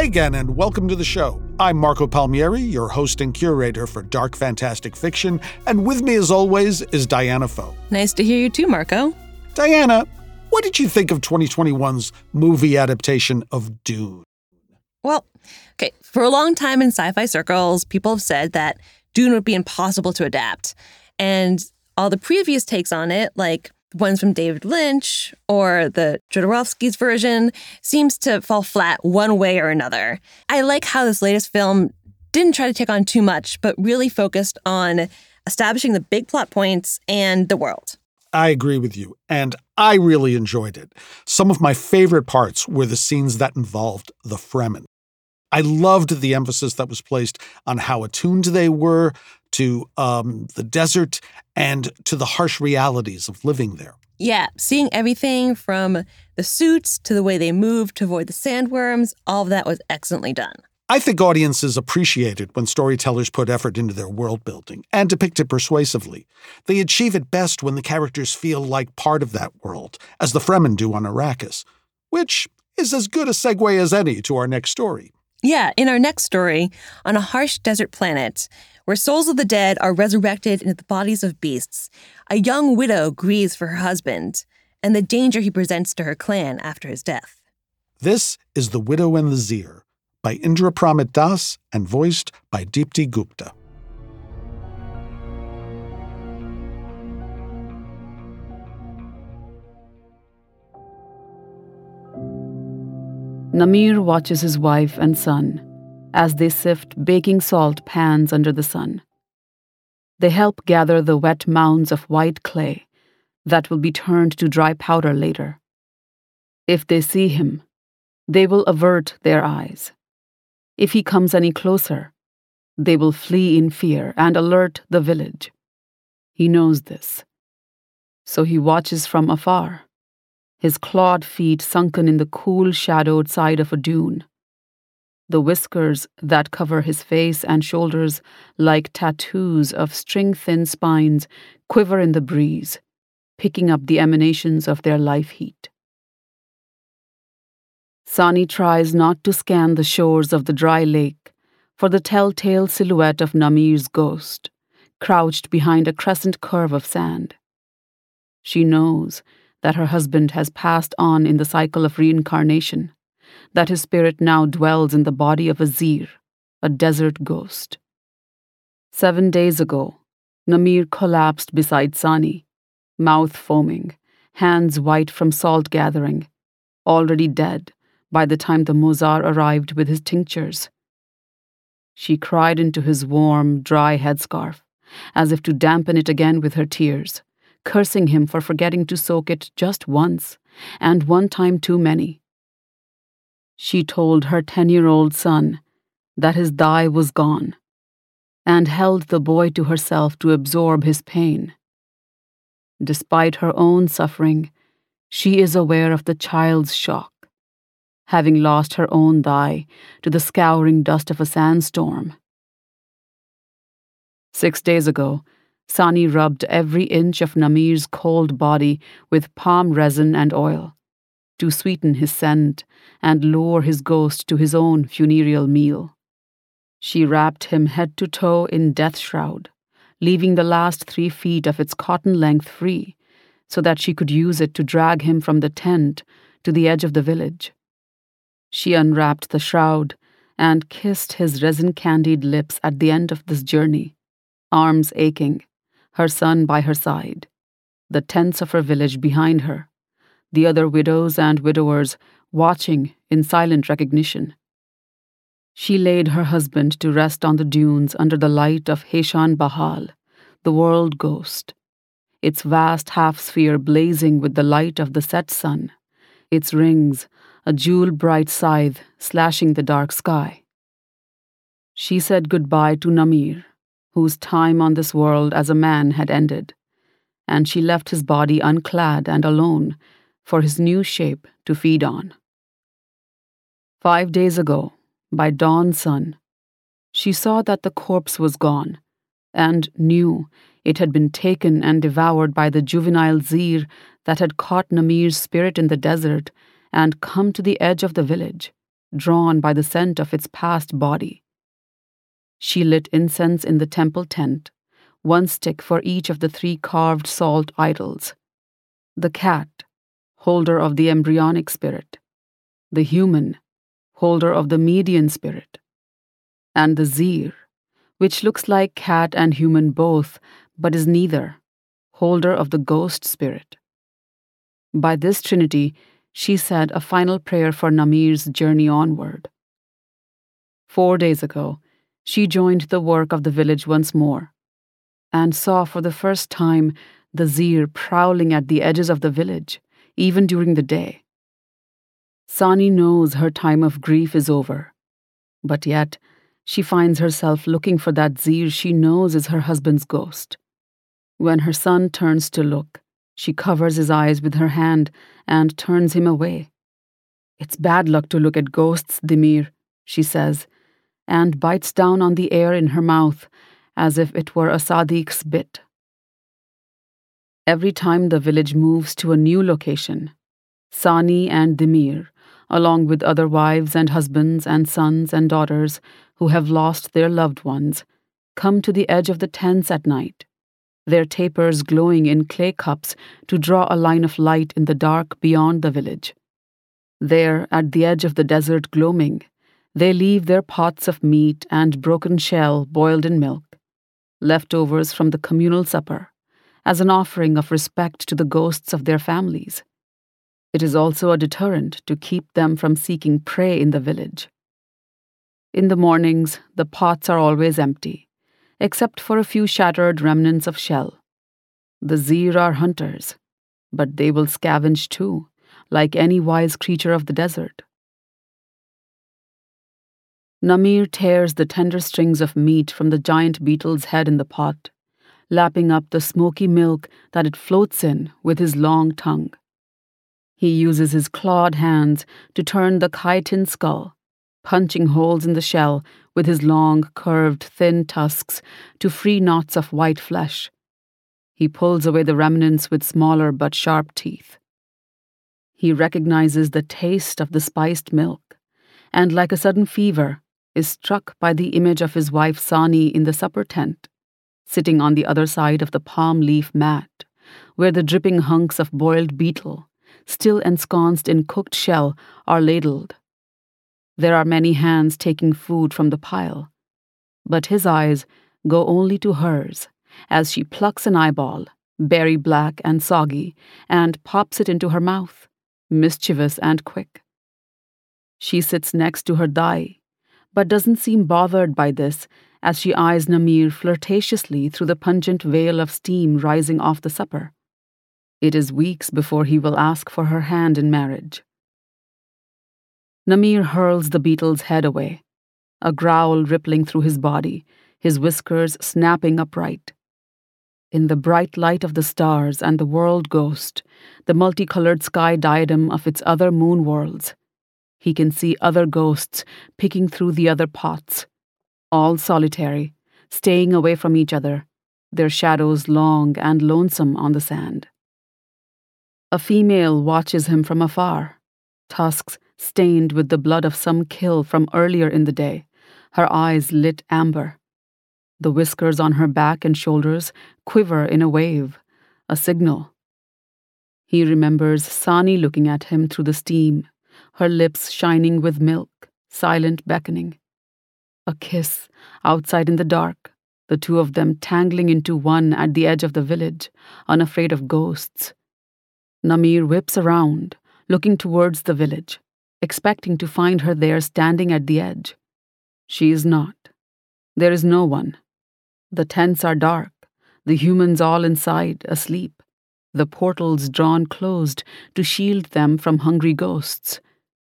Hi again, and welcome to the show. I'm Marco Palmieri, your host and curator for Dark Fantastic Fiction, and with me, as always, is Diana Pho. Nice to hear you too, Marco. Diana, what did you think of 2021's movie adaptation of Dune? Well, okay, for a long time in sci fi circles, people have said that Dune would be impossible to adapt. And all the previous takes on it, like ones from David Lynch or the Jodorowsky's version seems to fall flat one way or another. I like how this latest film didn't try to take on too much, but really focused on establishing the big plot points and the world. I agree with you, and I really enjoyed it. Some of my favorite parts were the scenes that involved the Fremen. I loved the emphasis that was placed on how attuned they were to um, the desert and to the harsh realities of living there. Yeah, seeing everything from the suits to the way they move to avoid the sandworms, all of that was excellently done. I think audiences appreciate it when storytellers put effort into their world building and depict it persuasively. They achieve it best when the characters feel like part of that world, as the Fremen do on Arrakis, which is as good a segue as any to our next story. Yeah, in our next story, on a harsh desert planet, where souls of the dead are resurrected into the bodies of beasts, a young widow grieves for her husband and the danger he presents to her clan after his death. This is The Widow and the Xir by Indrapramit Das and voiced by Deepti Gupta. Namir watches his wife and son as they sift baking salt pans under the sun. They help gather the wet mounds of white clay that will be turned to dry powder later. If they see him, they will avert their eyes. If he comes any closer, they will flee in fear and alert the village. He knows this. So he watches from afar his clawed feet sunken in the cool, shadowed side of a dune. The whiskers that cover his face and shoulders, like tattoos of string thin spines, quiver in the breeze, picking up the emanations of their life heat. Sani tries not to scan the shores of the dry lake for the telltale silhouette of Namir's ghost, crouched behind a crescent curve of sand. She knows that her husband has passed on in the cycle of reincarnation, that his spirit now dwells in the body of a Xir, a desert ghost. Seven days ago, Namir collapsed beside Sani, mouth foaming, hands white from salt gathering, already dead by the time the Mozar arrived with his tinctures. She cried into his warm, dry headscarf, as if to dampen it again with her tears cursing him for forgetting to soak it just once, and one time too many. She told her ten year old son that his dai was gone, and held the boy to herself to absorb his pain. Despite her own suffering, she is aware of the child's shock, having lost her own dai to the scouring dust of a sandstorm. Six days ago, Sani rubbed every inch of Namir's cold body with palm resin and oil to sweeten his scent and lure his ghost to his own funereal meal. She wrapped him head to toe in death shroud, leaving the last three feet of its cotton length free, so that she could use it to drag him from the tent to the edge of the village. She unwrapped the shroud and kissed his resin candied lips at the end of this journey, arms aching, her son by her side, the tents of her village behind her, the other widows and widowers watching in silent recognition. She laid her husband to rest on the dunes under the light of Heshan Bahal, the world ghost, its vast half sphere blazing with the light of the set sun, its rings a jewel bright scythe slashing the dark sky. She said goodbye to Namir, whose time on this world as a man had ended, and she left his body unclad and alone for his new shape to feed on. Five days ago, by dawn's sun, she saw that the corpse was gone, and knew it had been taken and devoured by the juvenile Xir that had caught Namir's spirit in the desert and come to the edge of the village, drawn by the scent of its past body. She lit incense in the temple tent, one stick for each of the three carved salt idols. The cat, holder of the embryonic spirit, the human, holder of the median spirit, and the Xir, which looks like cat and human both, but is neither, holder of the ghost spirit. By this trinity, she said a final prayer for Namir's journey onward. Four days ago, she joined the work of the village once more, and saw for the first time the Xir prowling at the edges of the village, even during the day. Sani knows her time of grief is over, but yet she finds herself looking for that Xir she knows is her husband's ghost. When her son turns to look, she covers his eyes with her hand and turns him away. It's bad luck to look at ghosts, Dimir, she says, and bites down on the air in her mouth as if it were a Sadiq's bit. Every time the village moves to a new location, Sani and Dimir, along with other wives and husbands and sons and daughters who have lost their loved ones, come to the edge of the tents at night, their tapers glowing in clay cups to draw a line of light in the dark beyond the village. There, at the edge of the desert gloaming, they leave their pots of meat and broken shell boiled in milk, leftovers from the communal supper, as an offering of respect to the ghosts of their families. It is also a deterrent to keep them from seeking prey in the village. In the mornings, the pots are always empty, except for a few shattered remnants of shell. The Xir are hunters, but they will scavenge too, like any wise creature of the desert. Namir tears the tender strings of meat from the giant beetle's head in the pot, lapping up the smoky milk that it floats in with his long tongue. He uses his clawed hands to turn the chitin skull, punching holes in the shell with his long, curved, thin tusks to free knots of white flesh. He pulls away the remnants with smaller but sharp teeth. He recognizes the taste of the spiced milk, and like a sudden fever, is struck by the image of his wife Sani in the supper tent, sitting on the other side of the palm leaf mat, where the dripping hunks of boiled beetle, still ensconced in cooked shell, are ladled. There are many hands taking food from the pile, but his eyes go only to hers as she plucks an eyeball, berry black and soggy, and pops it into her mouth, mischievous and quick. She sits next to her dai, but doesn't seem bothered by this as she eyes Namir flirtatiously through the pungent veil of steam rising off the supper. It is weeks before he will ask for her hand in marriage. Namir hurls the beetle's head away, a growl rippling through his body, his whiskers snapping upright. In the bright light of the stars and the world ghost, the multicolored sky diadem of its other moon worlds, he can see other ghosts picking through the other pots, all solitary, staying away from each other, their shadows long and lonesome on the sand. A female watches him from afar, tusks stained with the blood of some kill from earlier in the day, her eyes lit amber. The whiskers on her back and shoulders quiver in a wave, a signal. He remembers Sani looking at him through the steam, her lips shining with milk, silent beckoning. A kiss outside in the dark, the two of them tangling into one at the edge of the village, unafraid of ghosts. Namir whips around, looking towards the village, expecting to find her there standing at the edge. She is not. There is no one. The tents are dark, the humans all inside, asleep, the portals drawn closed to shield them from hungry ghosts,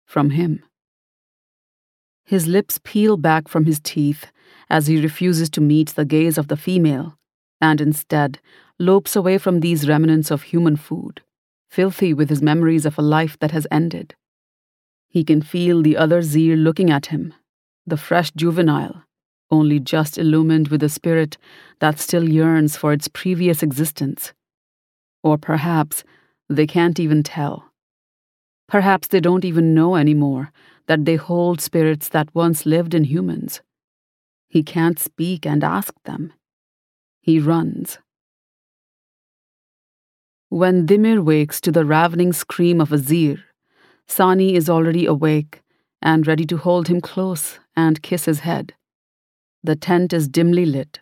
from him. His lips peel back from his teeth as he refuses to meet the gaze of the female, and instead lopes away from these remnants of human food, filthy with his memories of a life that has ended. He can feel the other Xir looking at him, the fresh juvenile, only just illumined with a spirit that still yearns for its previous existence. Or perhaps they can't even tell. Perhaps they don't even know anymore that they hold spirits that once lived in humans. He can't speak and ask them. He runs. When Dimir wakes to the ravening scream of a Xir, Sani is already awake and ready to hold him close and kiss his head. The tent is dimly lit,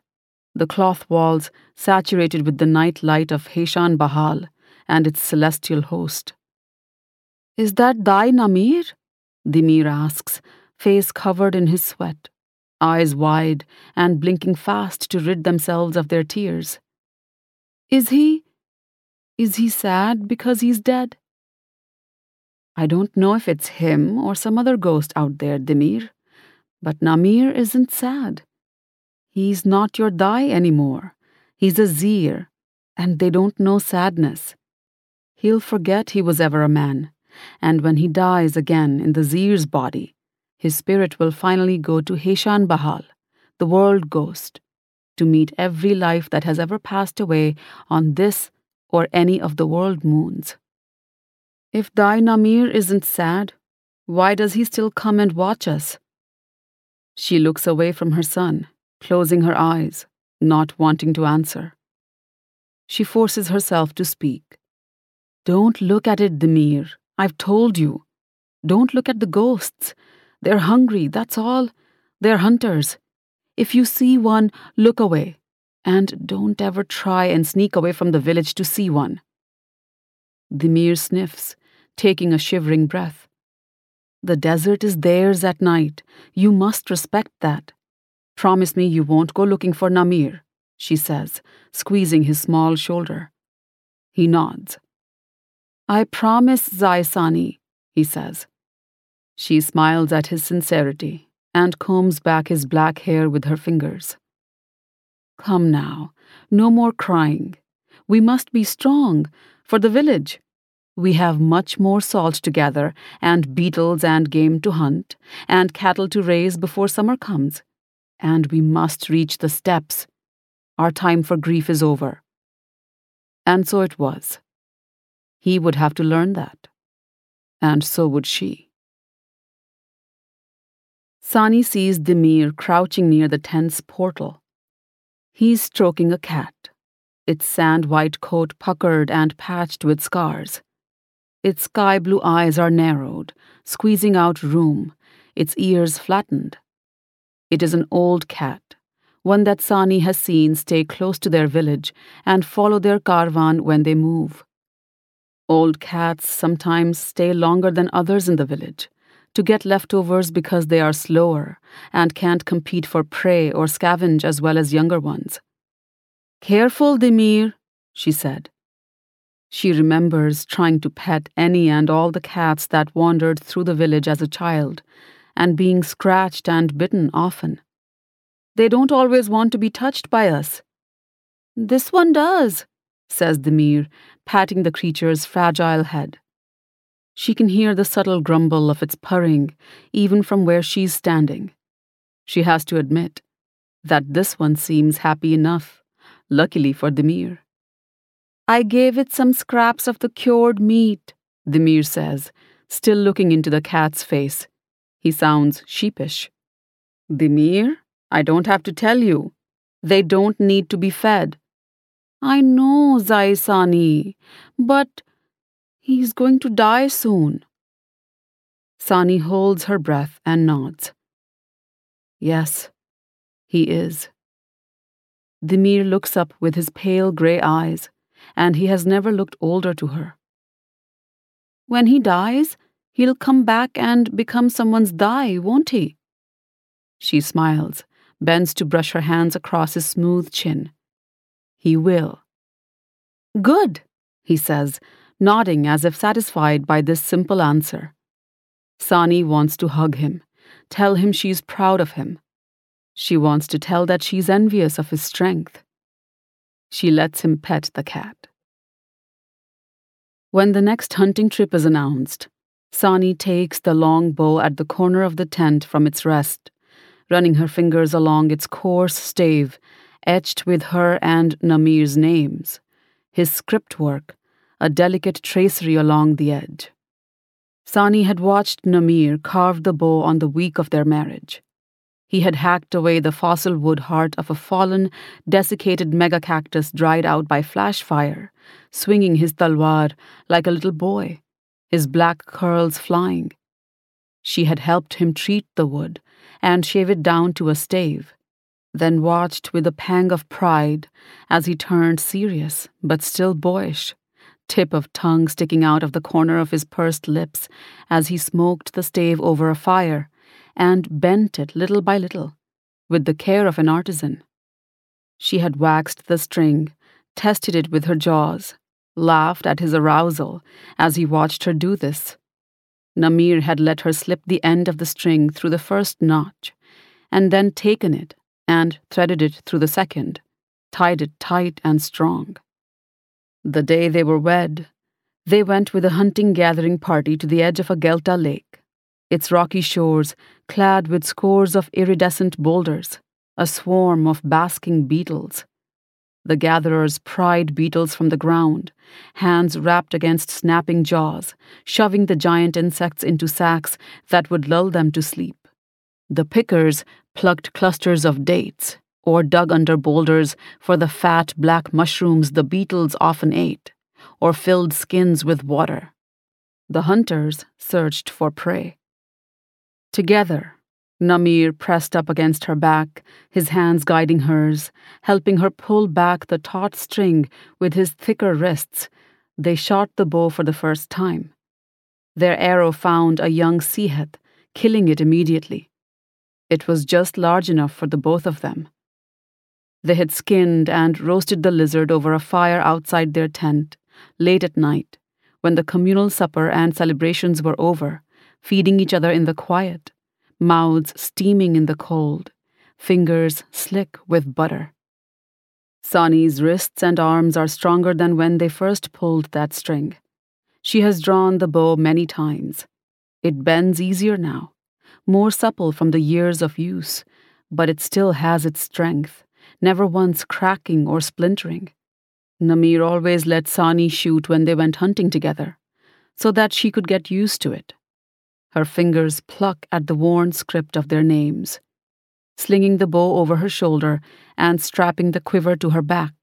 the cloth walls saturated with the night light of Heshan Bahal and its celestial host. Is that thy Namir? Dimir asks, face covered in his sweat, eyes wide and blinking fast to rid themselves of their tears. Is he? Is he sad because he's dead? I don't know if it's him or some other ghost out there, Dimir, but Namir isn't sad. He's not your Dai anymore. He's a Xir, and they don't know sadness. He'll forget he was ever a man, and when he dies again in the Xir's body, his spirit will finally go to Heshan Bahal, the world ghost, to meet every life that has ever passed away on this or any of the world moons. If thy Namir isn't sad, why does he still come and watch us? She looks away from her son closing her eyes, not wanting to answer. She forces herself to speak. Don't look at it, Dimir. I've told you. Don't look at the ghosts. They're hungry, that's all. They're hunters. If you see one, look away. And don't ever try and sneak away from the village to see one. Dimir sniffs, taking a shivering breath. The desert is theirs at night. You must respect that. Promise me you won't go looking for Namir, she says, squeezing his small shoulder. He nods. I promise, Zaisani, he says. She smiles at his sincerity and combs back his black hair with her fingers. Come now, no more crying. We must be strong for the village. We have much more salt to gather, and beetles and game to hunt, and cattle to raise before summer comes and we must reach the steppes. Our time for grief is over. And so it was. He would have to learn that. And so would she. Sani sees Dimir crouching near the tent's portal. He's stroking a cat, its sand white coat puckered and patched with scars. Its sky blue eyes are narrowed, squeezing out rheum, its ears flattened. It is an old cat, one that Sani has seen stay close to their village and follow their caravan when they move. Old cats sometimes stay longer than others in the village to get leftovers because they are slower and can't compete for prey or scavenge as well as younger ones. Careful, Demir, she said. She remembers trying to pet any and all the cats that wandered through the village as a child and being scratched and bitten often. They don't always want to be touched by us. This one does, says Demir, patting the creature's fragile head. She can hear the subtle grumble of its purring even from where she's standing. She has to admit that this one seems happy enough, luckily for Demir. I gave it some scraps of the cured meat, Demir says, still looking into the cat's face. He sounds sheepish. Demir, I don't have to tell you. They don't need to be fed. I know, Zaisani, but he's going to die soon. Sani holds her breath and nods. Yes, he is. Dimir looks up with his pale grey eyes, and he has never looked older to her. When he dies, he'll come back and become someone's dai, won't he? She smiles, bends to brush her hands across his smooth chin. He will. Good, he says, nodding as if satisfied by this simple answer. Sani wants to hug him, tell him she's proud of him. She wants to tell that she's envious of his strength. She lets him pet the cat. When the next hunting trip is announced, Sani takes the long bow at the corner of the tent from its rest, running her fingers along its coarse stave, etched with her and Namir's names, his script work, a delicate tracery along the edge. Sani had watched Namir carve the bow on the week of their marriage. He had hacked away the fossil wood heart of a fallen, desiccated megacactus dried out by flash fire, swinging his talwar like a little boy, his black curls flying. She had helped him treat the wood and shave it down to a stave, then watched with a pang of pride as he turned serious but still boyish, tip of tongue sticking out of the corner of his pursed lips as he smoked the stave over a fire and bent it little by little, with the care of an artisan. She had waxed the string, tested it with her jaws, laughed at his arousal as he watched her do this. Namir had let her slip the end of the string through the first notch, and then taken it and threaded it through the second, tied it tight and strong. The day they were wed, they went with a hunting gathering party to the edge of a guelta lake its rocky shores clad with scores of iridescent boulders, a swarm of basking beetles. The gatherers pried beetles from the ground, hands wrapped against snapping jaws, shoving the giant insects into sacks that would lull them to sleep. The pickers plucked clusters of dates, or dug under boulders for the fat black mushrooms the beetles often ate, or filled skins with water. The hunters searched for prey. Together, Namir pressed up against her back, his hands guiding hers, helping her pull back the taut string with his thicker wrists. They shot the bow for the first time. Their arrow found a young seahead, killing it immediately. It was just large enough for the both of them. They had skinned and roasted the lizard over a fire outside their tent, late at night, when the communal supper and celebrations were over feeding each other in the quiet, mouths steaming in the cold, fingers slick with butter. Sani's wrists and arms are stronger than when they first pulled that string. She has drawn the bow many times. It bends easier now, more supple from the years of use, but it still has its strength, never once cracking or splintering. Namir always let Sani shoot when they went hunting together, so that she could get used to it. Her fingers pluck at the worn script of their names. Slinging the bow over her shoulder and strapping the quiver to her back,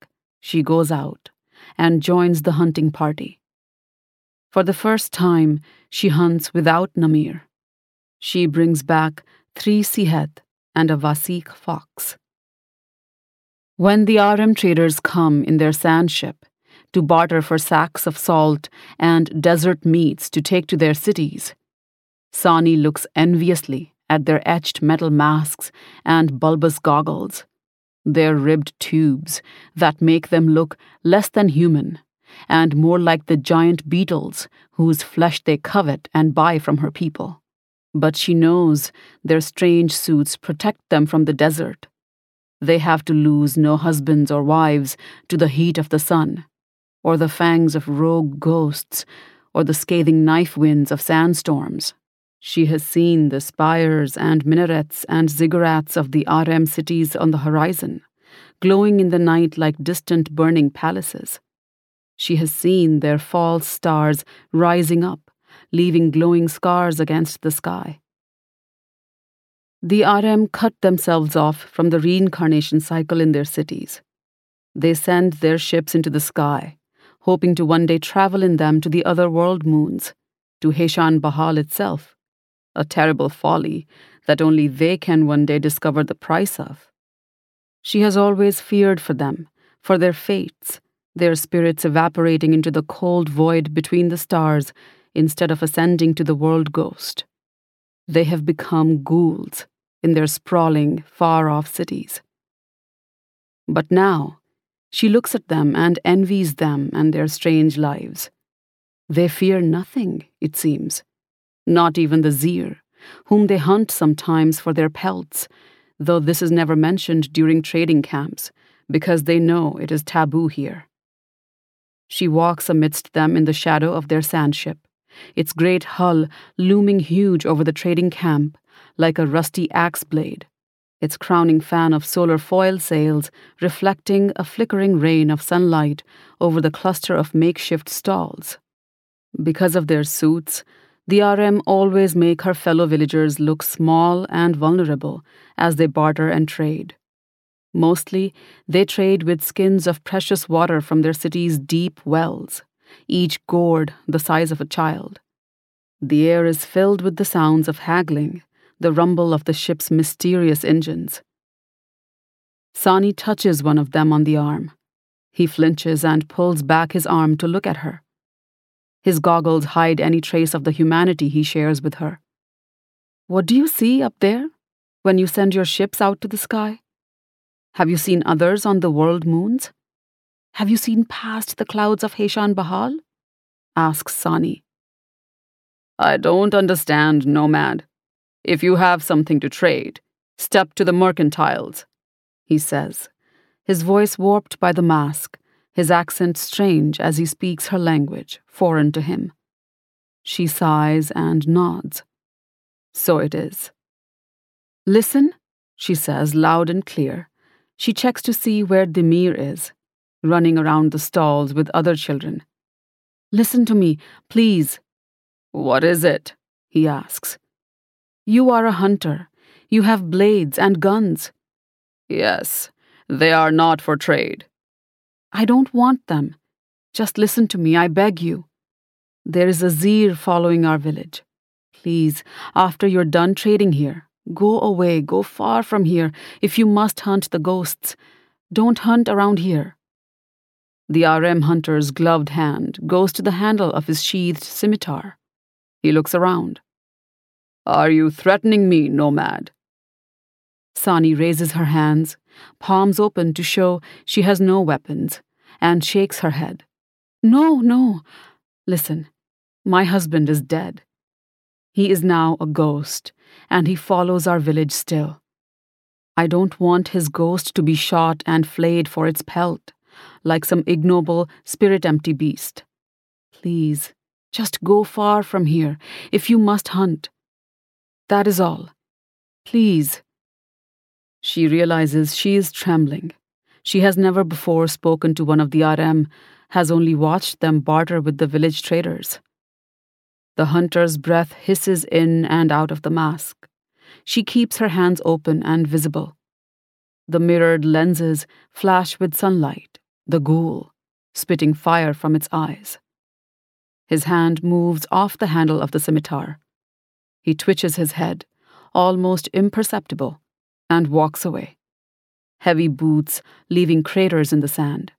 she goes out and joins the hunting party. For the first time, she hunts without Namir. She brings back three seahead and a Vasik fox. When the Arem traders come in their sand ship to barter for sacks of salt and desert meats to take to their cities, Sani looks enviously at their etched metal masks and bulbous goggles, their ribbed tubes that make them look less than human and more like the giant beetles whose flesh they covet and buy from her people. But she knows their strange suits protect them from the desert. They have to lose no husbands or wives to the heat of the sun, or the fangs of rogue ghosts, or the scathing knife winds of sandstorms. She has seen the spires and minarets and ziggurats of the Arem cities on the horizon, glowing in the night like distant burning palaces. She has seen their false stars rising up, leaving glowing scars against the sky. The Arem cut themselves off from the reincarnation cycle in their cities. They send their ships into the sky, hoping to one day travel in them to the other world moons, to Heshan Bahal itself a terrible folly that only they can one day discover the price of. She has always feared for them, for their fates, their spirits evaporating into the cold void between the stars instead of ascending to the world ghost. They have become ghouls in their sprawling, far off cities. But now, she looks at them and envies them and their strange lives. They fear nothing, it seems not even the Xir, whom they hunt sometimes for their pelts, though this is never mentioned during trading camps, because they know it is taboo here. She walks amidst them in the shadow of their sandship, its great hull looming huge over the trading camp like a rusty axe blade, its crowning fan of solar foil sails reflecting a flickering rain of sunlight over the cluster of makeshift stalls. Because of their suits, the Arem always make her fellow villagers look small and vulnerable as they barter and trade. Mostly, they trade with skins of precious water from their city's deep wells, each gourd the size of a child. The air is filled with the sounds of haggling, the rumble of the ship's mysterious engines. Sani touches one of them on the arm. He flinches and pulls back his arm to look at her. His goggles hide any trace of the humanity he shares with her. What do you see up there when you send your ships out to the sky? Have you seen others on the world moons? Have you seen past the clouds of Heshan Bahal? asks Sani. I don't understand, Nomad. If you have something to trade, step to the mercantiles, he says, his voice warped by the mask, his accent strange as he speaks her language, foreign to him. She sighs and nods. So it is. Listen, she says loud and clear. She checks to see where Demir is, running around the stalls with other children. Listen to me, please. What is it? he asks. You are a hunter. You have blades and guns. Yes, they are not for trade. I don't want them. Just listen to me, I beg you. There is a Xir following our village. Please, after you're done trading here, go away, go far from here if you must hunt the ghosts. Don't hunt around here. The Arem hunter's gloved hand goes to the handle of his sheathed scimitar. He looks around. Are you threatening me, nomad? Sani raises her hands, palms open to show she has no weapons, and shakes her head. No, no. Listen, my husband is dead. He is now a ghost, and he follows our village still. I don't want his ghost to be shot and flayed for its pelt, like some ignoble, spirit empty beast. Please, just go far from here if you must hunt. That is all. Please. She realizes she is trembling. She has never before spoken to one of the Arem, has only watched them barter with the village traders. The hunter's breath hisses in and out of the mask. She keeps her hands open and visible. The mirrored lenses flash with sunlight, the ghoul, spitting fire from its eyes. His hand moves off the handle of the scimitar. He twitches his head, almost imperceptible, and walks away. Heavy boots leaving craters in the sand.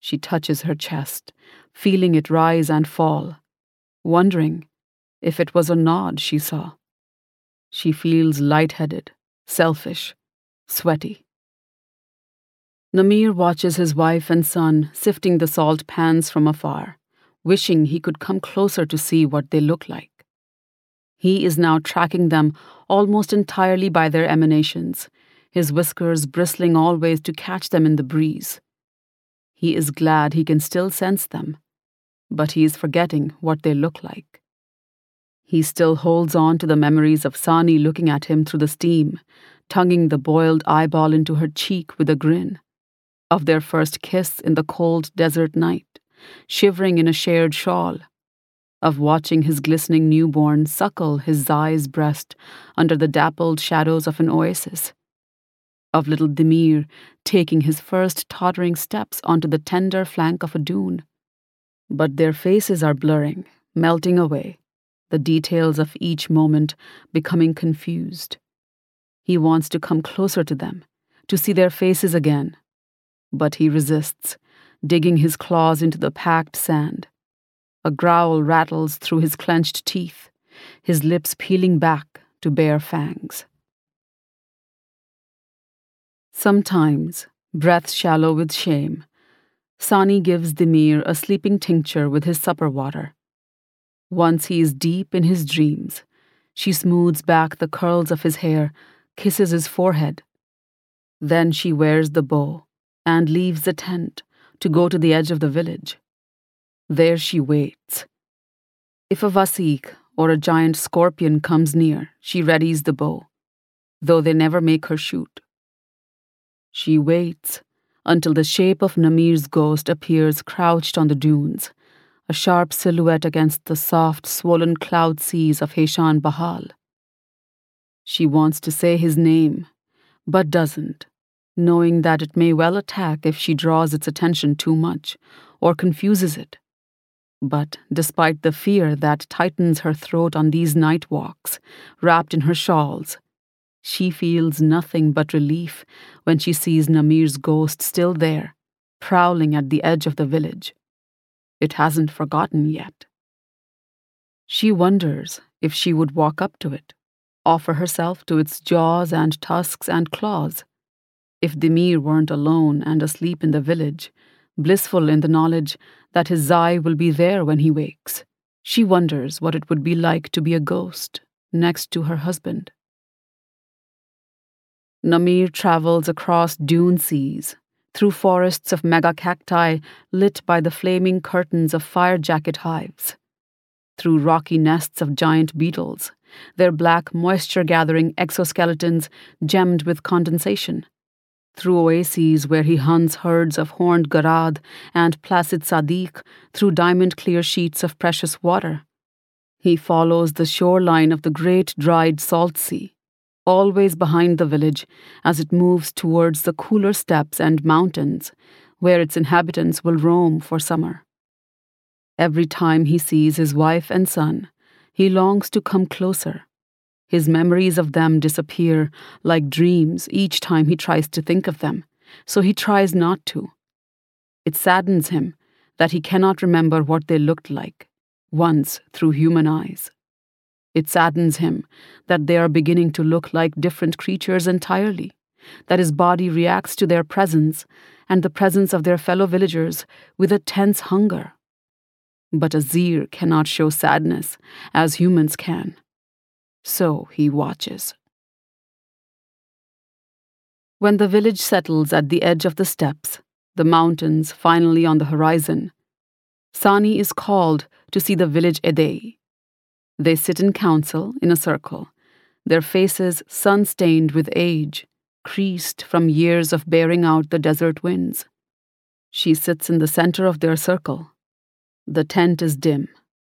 She touches her chest, feeling it rise and fall, wondering if it was a nod she saw. She feels lightheaded, selfish, sweaty. Namir watches his wife and son sifting the salt pans from afar, wishing he could come closer to see what they look like. He is now tracking them almost entirely by their emanations, his whiskers bristling always to catch them in the breeze. He is glad he can still sense them, but he is forgetting what they look like. He still holds on to the memories of Sani looking at him through the steam, tonguing the boiled eyeball into her cheek with a grin, of their first kiss in the cold desert night, shivering in a shared shawl, of watching his glistening newborn suckle his Zai's breast under the dappled shadows of an oasis, of little Demir taking his first tottering steps onto the tender flank of a dune. But their faces are blurring, melting away the details of each moment becoming confused. He wants to come closer to them, to see their faces again. But he resists, digging his claws into the packed sand. A growl rattles through his clenched teeth, his lips peeling back to bare fangs. Sometimes, breath shallow with shame, Sani gives Demir a sleeping tincture with his supper water once he is deep in his dreams, she smooths back the curls of his hair, kisses his forehead. Then she wears the bow and leaves the tent to go to the edge of the village. There she waits. If a vasik or a giant scorpion comes near, she readies the bow, though they never make her shoot. She waits until the shape of Namir's ghost appears crouched on the dunes a sharp silhouette against the soft, swollen cloud seas of Heshan Bahal. She wants to say his name, but doesn't, knowing that it may well attack if she draws its attention too much or confuses it. But despite the fear that tightens her throat on these night walks, wrapped in her shawls, she feels nothing but relief when she sees Namir's ghost still there, prowling at the edge of the village. It hasn't forgotten yet. She wonders if she would walk up to it, offer herself to its jaws and tusks and claws. If Demir weren't alone and asleep in the village, blissful in the knowledge that his Zai will be there when he wakes, she wonders what it would be like to be a ghost next to her husband. Namir travels across dune seas, through forests of megacacti lit by the flaming curtains of fire jacket hives, through rocky nests of giant beetles, their black moisture gathering exoskeletons gemmed with condensation, through oases where he hunts herds of horned garad and placid sadiq through diamond clear sheets of precious water. He follows the shoreline of the great dried salt sea always behind the village as it moves towards the cooler steppes and mountains where its inhabitants will roam for summer. Every time he sees his wife and son, he longs to come closer. His memories of them disappear like dreams each time he tries to think of them, so he tries not to. It saddens him that he cannot remember what they looked like, once through human eyes. It saddens him that they are beginning to look like different creatures entirely, that his body reacts to their presence and the presence of their fellow villagers with a tense hunger. But a Xir cannot show sadness as humans can. So he watches. When the village settles at the edge of the steppes, the mountains finally on the horizon, Sani is called to see the village Edei, they sit in council in a circle, their faces sun stained with age, creased from years of bearing out the desert winds. She sits in the center of their circle. The tent is dim,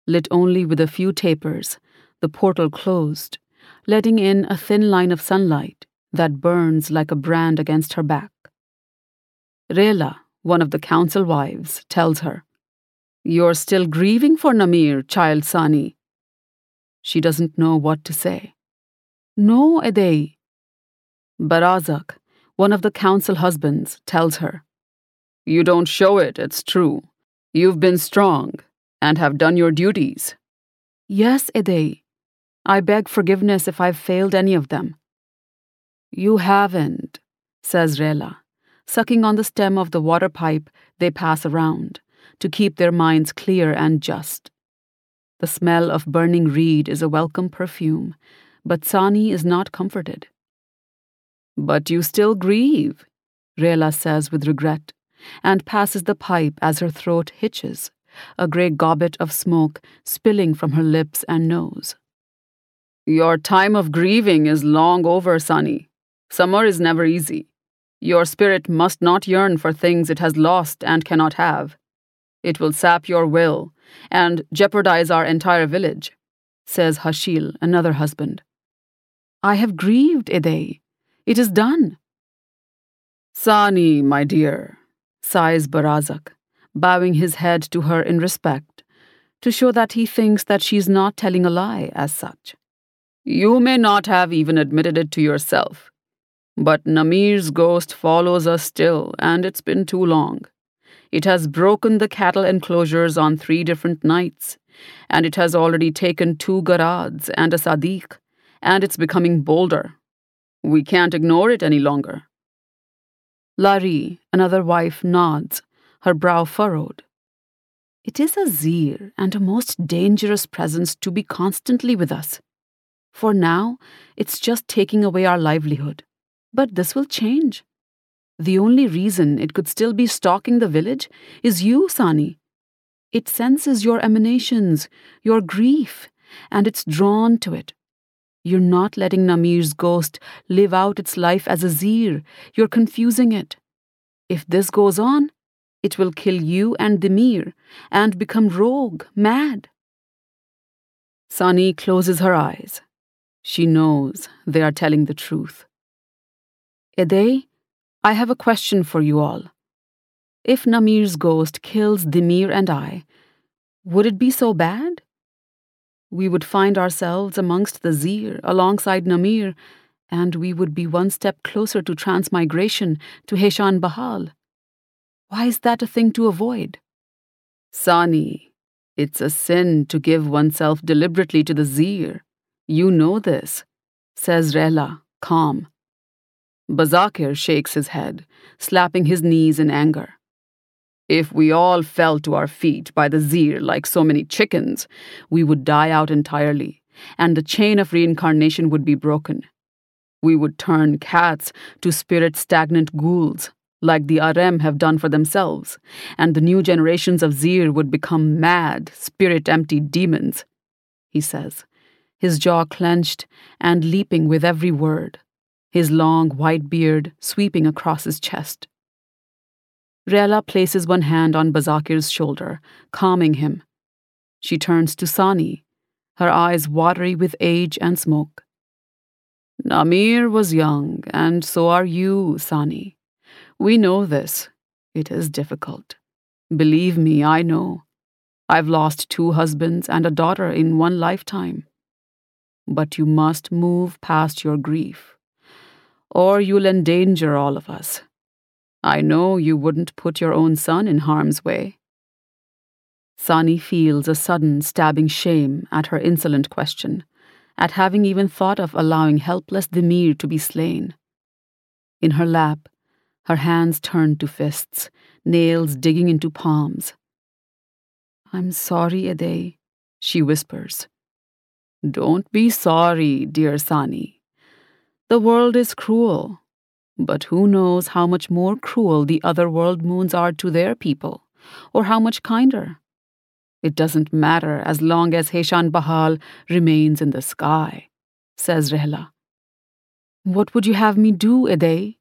lit only with a few tapers, the portal closed, letting in a thin line of sunlight that burns like a brand against her back. Rela, one of the council wives, tells her, You're still grieving for Namir, child Sani. She doesn't know what to say. No, Edei. Barazak, one of the council husbands, tells her, You don't show it, it's true. You've been strong and have done your duties. Yes, Edei. I beg forgiveness if I've failed any of them. You haven't, says Rela, sucking on the stem of the water pipe they pass around to keep their minds clear and just. The smell of burning reed is a welcome perfume, but Sani is not comforted. But you still grieve, Rela says with regret, and passes the pipe as her throat hitches, a grey gobbet of smoke spilling from her lips and nose. Your time of grieving is long over, Sani. Summer is never easy. Your spirit must not yearn for things it has lost and cannot have. It will sap your will and jeopardize our entire village, says Hashil, another husband. I have grieved, Edei. It is done. Sani, my dear, sighs Barazak, bowing his head to her in respect, to show that he thinks that she is not telling a lie as such. You may not have even admitted it to yourself, but Namir's ghost follows us still, and it's been too long. It has broken the cattle enclosures on three different nights, and it has already taken two garads and a sadiq, and it's becoming bolder. We can't ignore it any longer. Lari, another wife, nods, her brow furrowed. It is a Xir and a most dangerous presence to be constantly with us. For now, it's just taking away our livelihood. But this will change. The only reason it could still be stalking the village is you, Sani. It senses your emanations, your grief, and it's drawn to it. You're not letting Namir's ghost live out its life as a Xir. You're confusing it. If this goes on, it will kill you and Demir and become rogue, mad. Sani closes her eyes. She knows they are telling the truth. Edei, I have a question for you all. If Namir's ghost kills Dimir and I, would it be so bad? We would find ourselves amongst the Xir alongside Namir, and we would be one step closer to transmigration to Heshan Bahal. Why is that a thing to avoid? Sani, it's a sin to give oneself deliberately to the Xir. You know this, says Rela, calm. Bazakir shakes his head, slapping his knees in anger. If we all fell to our feet by the Xir like so many chickens, we would die out entirely, and the chain of reincarnation would be broken. We would turn cats to spirit stagnant ghouls, like the Arem have done for themselves, and the new generations of Xir would become mad, spirit empty demons, he says, his jaw clenched and leaping with every word his long white beard sweeping across his chest. Rela places one hand on Bazakir's shoulder, calming him. She turns to Sani, her eyes watery with age and smoke. Namir was young, and so are you, Sani. We know this. It is difficult. Believe me, I know. I've lost two husbands and a daughter in one lifetime. But you must move past your grief or you'll endanger all of us. I know you wouldn't put your own son in harm's way. Sani feels a sudden stabbing shame at her insolent question, at having even thought of allowing helpless Demir to be slain. In her lap, her hands turned to fists, nails digging into palms. I'm sorry, Edei, she whispers. Don't be sorry, dear Sani. The world is cruel, but who knows how much more cruel the other world moons are to their people, or how much kinder? It doesn't matter as long as Heshan Bahal remains in the sky, says Rela. What would you have me do, Edei?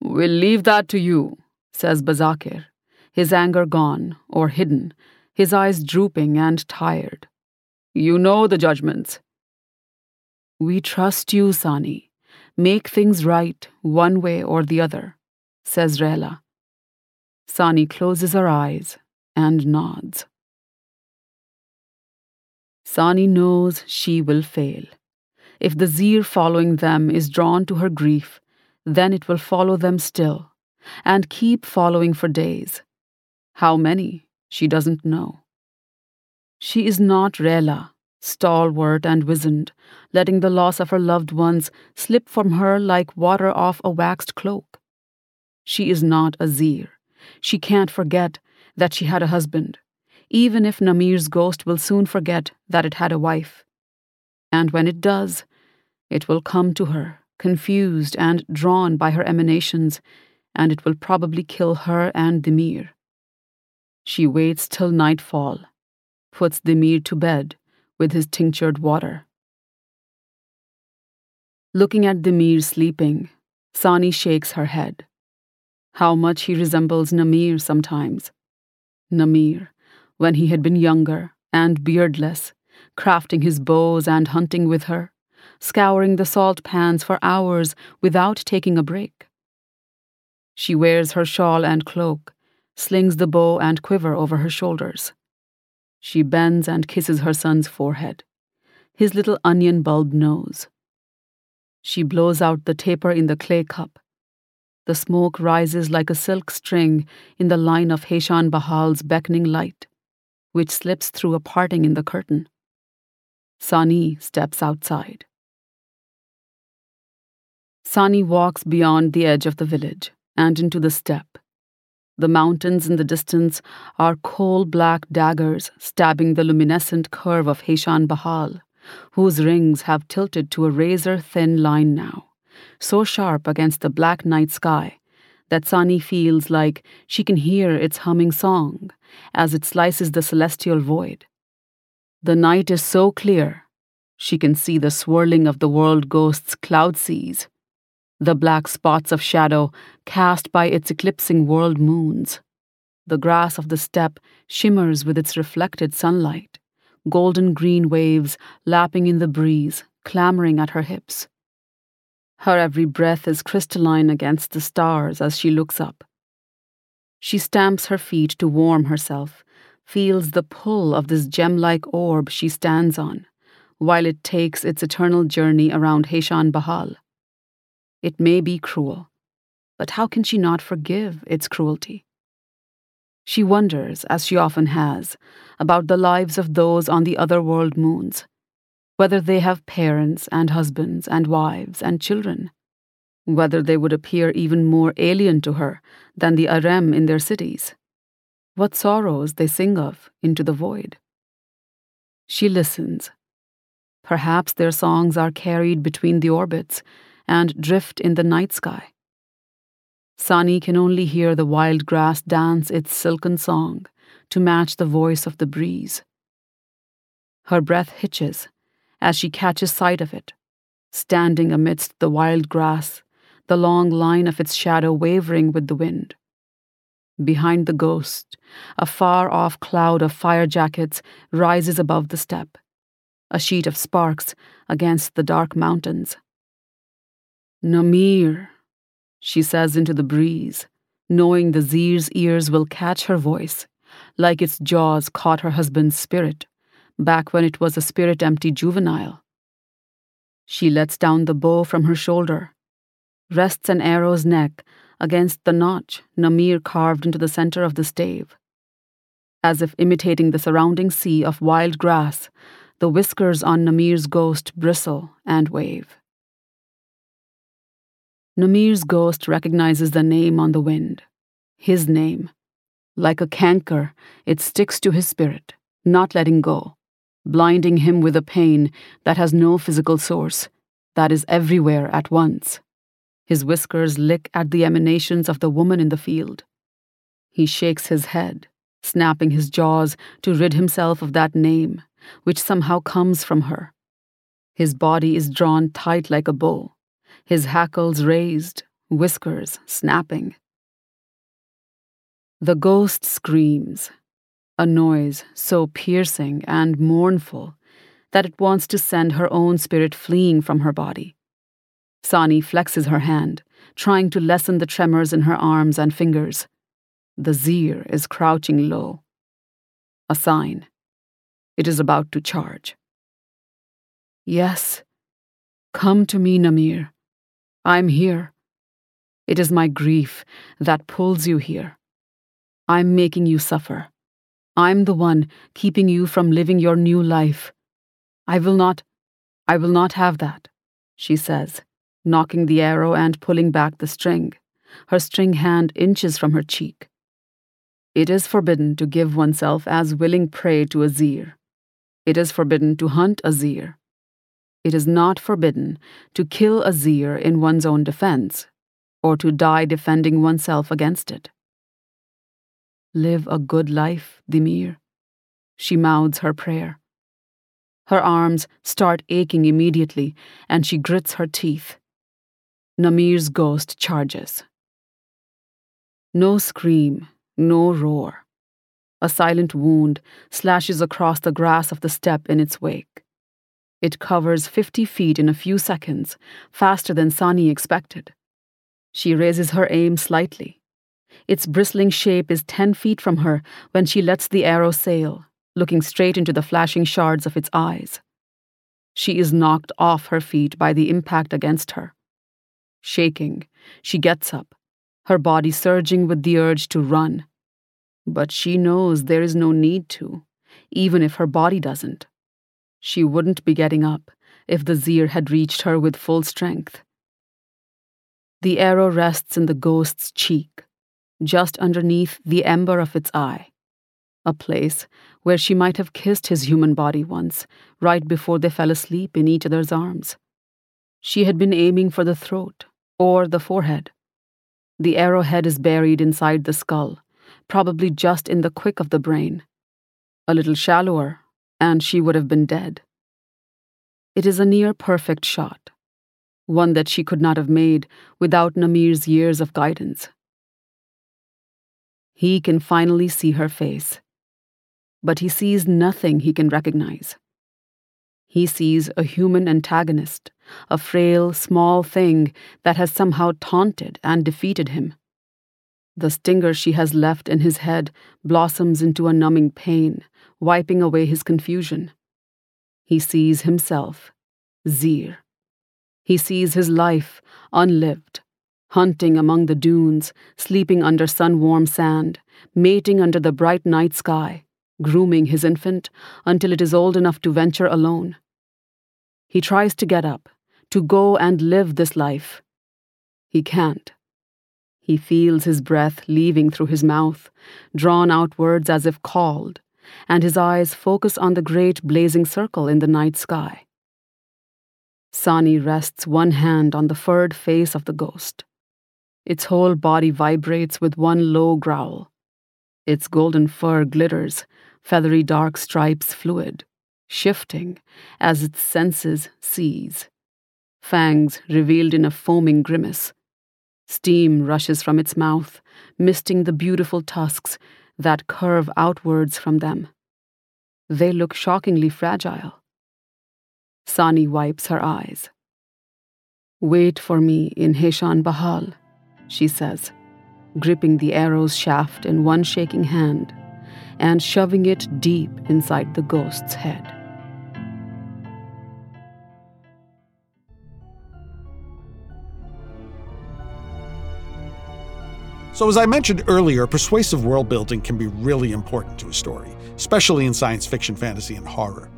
We'll leave that to you, says Bazakir, his anger gone or hidden, his eyes drooping and tired. You know the judgments. We trust you, Sani, make things right one way or the other, says Rela. Sani closes her eyes and nods. Sani knows she will fail. If the Xir following them is drawn to her grief, then it will follow them still, and keep following for days. How many, she doesn't know. She is not Rela, stalwart and wizened, letting the loss of her loved ones slip from her like water off a waxed cloak. She is not a Xir. She can't forget that she had a husband, even if Namir's ghost will soon forget that it had a wife. And when it does, it will come to her confused and drawn by her emanations, and it will probably kill her and Dimir. She waits till nightfall, puts Dimir to bed with his tinctured water. Looking at Dimir sleeping, Sani shakes her head. How much he resembles Namir sometimes. Namir, when he had been younger and beardless, crafting his bows and hunting with her, scouring the salt pans for hours without taking a break. She wears her shawl and cloak, slings the bow and quiver over her shoulders. She bends and kisses her son's forehead, his little onion bulb nose. She blows out the taper in the clay cup. The smoke rises like a silk string in the line of Heshan Bahal's beckoning light, which slips through a parting in the curtain. Sani steps outside. Sani walks beyond the edge of the village and into the steppe. The mountains in the distance are coal black daggers stabbing the luminescent curve of Heshan Bahal, whose rings have tilted to a razor thin line now, so sharp against the black night sky that Sani feels like she can hear its humming song as it slices the celestial void. The night is so clear, she can see the swirling of the world ghost's cloud seas the black spots of shadow cast by its eclipsing world moons. The grass of the steppe shimmers with its reflected sunlight, golden green waves lapping in the breeze, clamoring at her hips. Her every breath is crystalline against the stars as she looks up. She stamps her feet to warm herself, feels the pull of this gem like orb she stands on, while it takes its eternal journey around Heshan Bahal. It may be cruel, but how can she not forgive its cruelty? She wonders, as she often has, about the lives of those on the other world moons, whether they have parents and husbands and wives and children, whether they would appear even more alien to her than the Arem in their cities, what sorrows they sing of into the void. She listens. Perhaps their songs are carried between the orbits and drift in the night sky. Sani can only hear the wild grass dance its silken song to match the voice of the breeze. Her breath hitches as she catches sight of it, standing amidst the wild grass, the long line of its shadow wavering with the wind. Behind the ghost, a far off cloud of fire jackets rises above the steppe, a sheet of sparks against the dark mountains. Namir, she says into the breeze, knowing the Xir's ears will catch her voice, like its jaws caught her husband's spirit, back when it was a spirit empty juvenile. She lets down the bow from her shoulder, rests an arrow's neck against the notch Namir carved into the center of the stave. As if imitating the surrounding sea of wild grass, the whiskers on Namir's ghost bristle and wave. Namir's ghost recognizes the name on the wind. His name. Like a canker, it sticks to his spirit, not letting go, blinding him with a pain that has no physical source, that is everywhere at once. His whiskers lick at the emanations of the woman in the field. He shakes his head, snapping his jaws to rid himself of that name, which somehow comes from her. His body is drawn tight like a bow his hackles raised, whiskers snapping. The ghost screams, a noise so piercing and mournful that it wants to send her own spirit fleeing from her body. Sani flexes her hand, trying to lessen the tremors in her arms and fingers. The Xir is crouching low. A sign. It is about to charge. Yes. Come to me, Namir. I'm here. It is my grief that pulls you here. I'm making you suffer. I'm the one keeping you from living your new life. I will not, I will not have that, she says, nocking the arrow and pulling back the string, her string hand inches from her cheek. It is forbidden to give oneself as willing prey to a Xir. It is forbidden to hunt a Xir. It is not forbidden to kill a Xir in one's own defense, or to die defending oneself against it. Live a good life, Dimir. She mouths her prayer. Her arms start aching immediately, and she grits her teeth. Namir's ghost charges. No scream, no roar. A silent wound slashes across the grass of the steppe in its wake. It covers 50 feet in a few seconds, faster than Sani expected. She raises her aim slightly. Its bristling shape is 10 feet from her when she lets the arrow sail, looking straight into the flashing shards of its eyes. She is knocked off her feet by the impact against her. Shaking, she gets up, her body surging with the urge to run. But she knows there is no need to, even if her body doesn't. She wouldn't be getting up if the Xir had reached her with full strength. The arrow rests in the ghost's cheek, just underneath the ember of its eye, a place where she might have kissed his human body once, right before they fell asleep in each other's arms. She had been aiming for the throat or the forehead. The arrowhead is buried inside the skull, probably just in the quick of the brain. A little shallower, and she would have been dead. It is a near perfect shot, one that she could not have made without Namir's years of guidance. He can finally see her face, but he sees nothing he can recognize. He sees a human antagonist, a frail, small thing that has somehow taunted and defeated him. The stinger she has left in his head blossoms into a numbing pain, wiping away his confusion. He sees himself, Xir. He sees his life, unlived, hunting among the dunes, sleeping under sun warm sand, mating under the bright night sky, grooming his infant until it is old enough to venture alone. He tries to get up, to go and live this life. He can't. He feels his breath leaving through his mouth, drawn outwards as if called, and his eyes focus on the great blazing circle in the night sky. Sani rests one hand on the furred face of the ghost. Its whole body vibrates with one low growl. Its golden fur glitters, feathery dark stripes fluid, shifting as its senses seize. Fangs revealed in a foaming grimace. Steam rushes from its mouth, misting the beautiful tusks that curve outwards from them. They look shockingly fragile. Sani wipes her eyes. Wait for me in Heshan Bahal, she says, gripping the arrow's shaft in one shaking hand and shoving it deep inside the ghost's head. So, as I mentioned earlier, persuasive world building can be really important to a story, especially in science fiction, fantasy, and horror.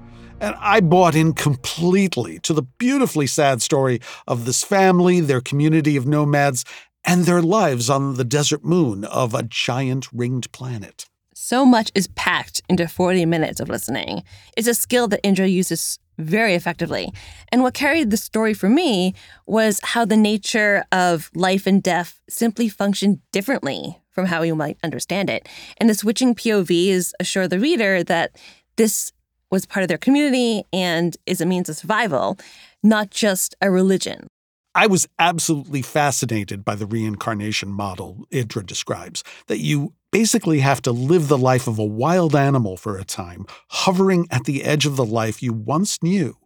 And I bought in completely to the beautifully sad story of this family, their community of nomads, and their lives on the desert moon of a giant ringed planet. So much is packed into 40 minutes of listening. It's a skill that Indra uses very effectively. And what carried the story for me was how the nature of life and death simply functioned differently from how you might understand it. And the switching POVs assure the reader that this was part of their community and is a means of survival, not just a religion. I was absolutely fascinated by the reincarnation model Indra describes, that you basically have to live the life of a wild animal for a time, hovering at the edge of the life you once knew,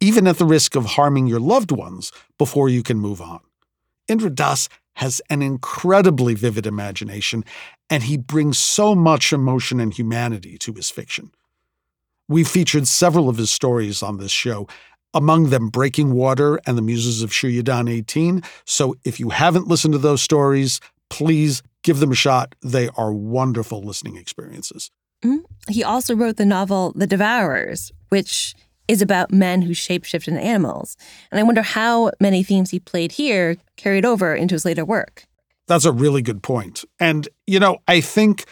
even at the risk of harming your loved ones before you can move on. Indra Das has an incredibly vivid imagination, and he brings so much emotion and humanity to his fiction. We've featured several of his stories on this show, among them Breaking Water and The Muses of Shuyedan 18. So if you haven't listened to those stories, please give them a shot. They are wonderful listening experiences. Mm-hmm. He also wrote the novel The Devourers, which is about men who shapeshift into animals. And I wonder how many themes he played here carried over into his later work. That's a really good point. And, you know, I think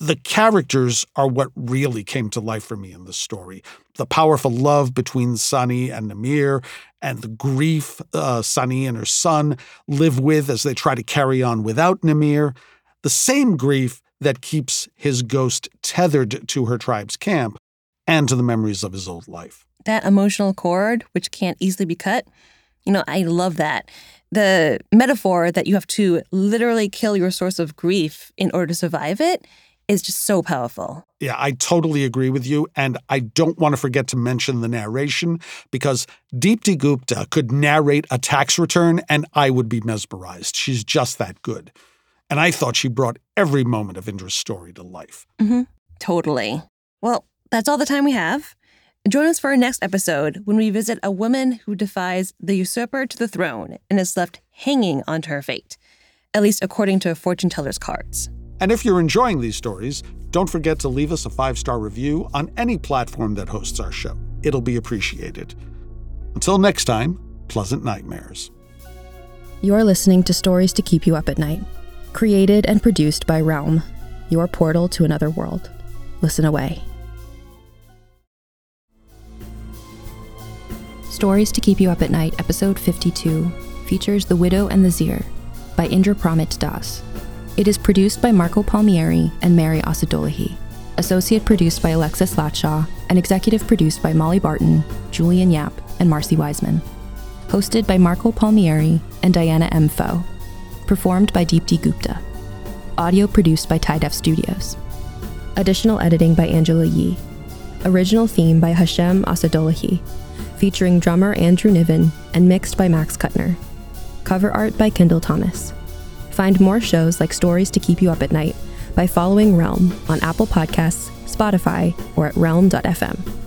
The characters are what really came to life for me in the story. The powerful love between Sunny and Namir, and the grief uh, Sunny and her son live with as they try to carry on without Namir. The same grief that keeps his ghost tethered to her tribe's camp and to the memories of his old life. That emotional cord, which can't easily be cut, you know, I love that. The metaphor that you have to literally kill your source of grief in order to survive it is just so powerful. Yeah, I totally agree with you. And I don't want to forget to mention the narration because Deepti Gupta could narrate a tax return and I would be mesmerized. She's just that good. And I thought she brought every moment of Indra's story to life. Mm-hmm. Totally. Well, that's all the time we have. Join us for our next episode when we visit a woman who defies the usurper to the throne and is left hanging onto her fate, at least according to a fortune teller's cards. And if you're enjoying these stories, don't forget to leave us a five star review on any platform that hosts our show. It'll be appreciated. Until next time, pleasant nightmares. You're listening to Stories to Keep You Up at Night, created and produced by Realm, your portal to another world. Listen away. Stories to Keep You Up at Night, episode 52, features The Widow and the Xir by Indrapramit Das. It is produced by Marco Palmieri and Mary Osadolahi, associate produced by Alexis Latshaw, and executive produced by Molly Barton, Julian Yap, and Marci Wiseman. Hosted by Marco Palmieri and Diana M. Pho. Performed by Deepti Gupta. Audio produced by Tidef Studios. Additional editing by Angela Yee. Original theme by Hashem Asadolahi, featuring drummer Andrew Niven and mixed by Max Kuttner. Cover art by Kendall Thomas. Find more shows like Stories to Keep You Up at Night by following Realm on Apple Podcasts, Spotify, or at realm.fm.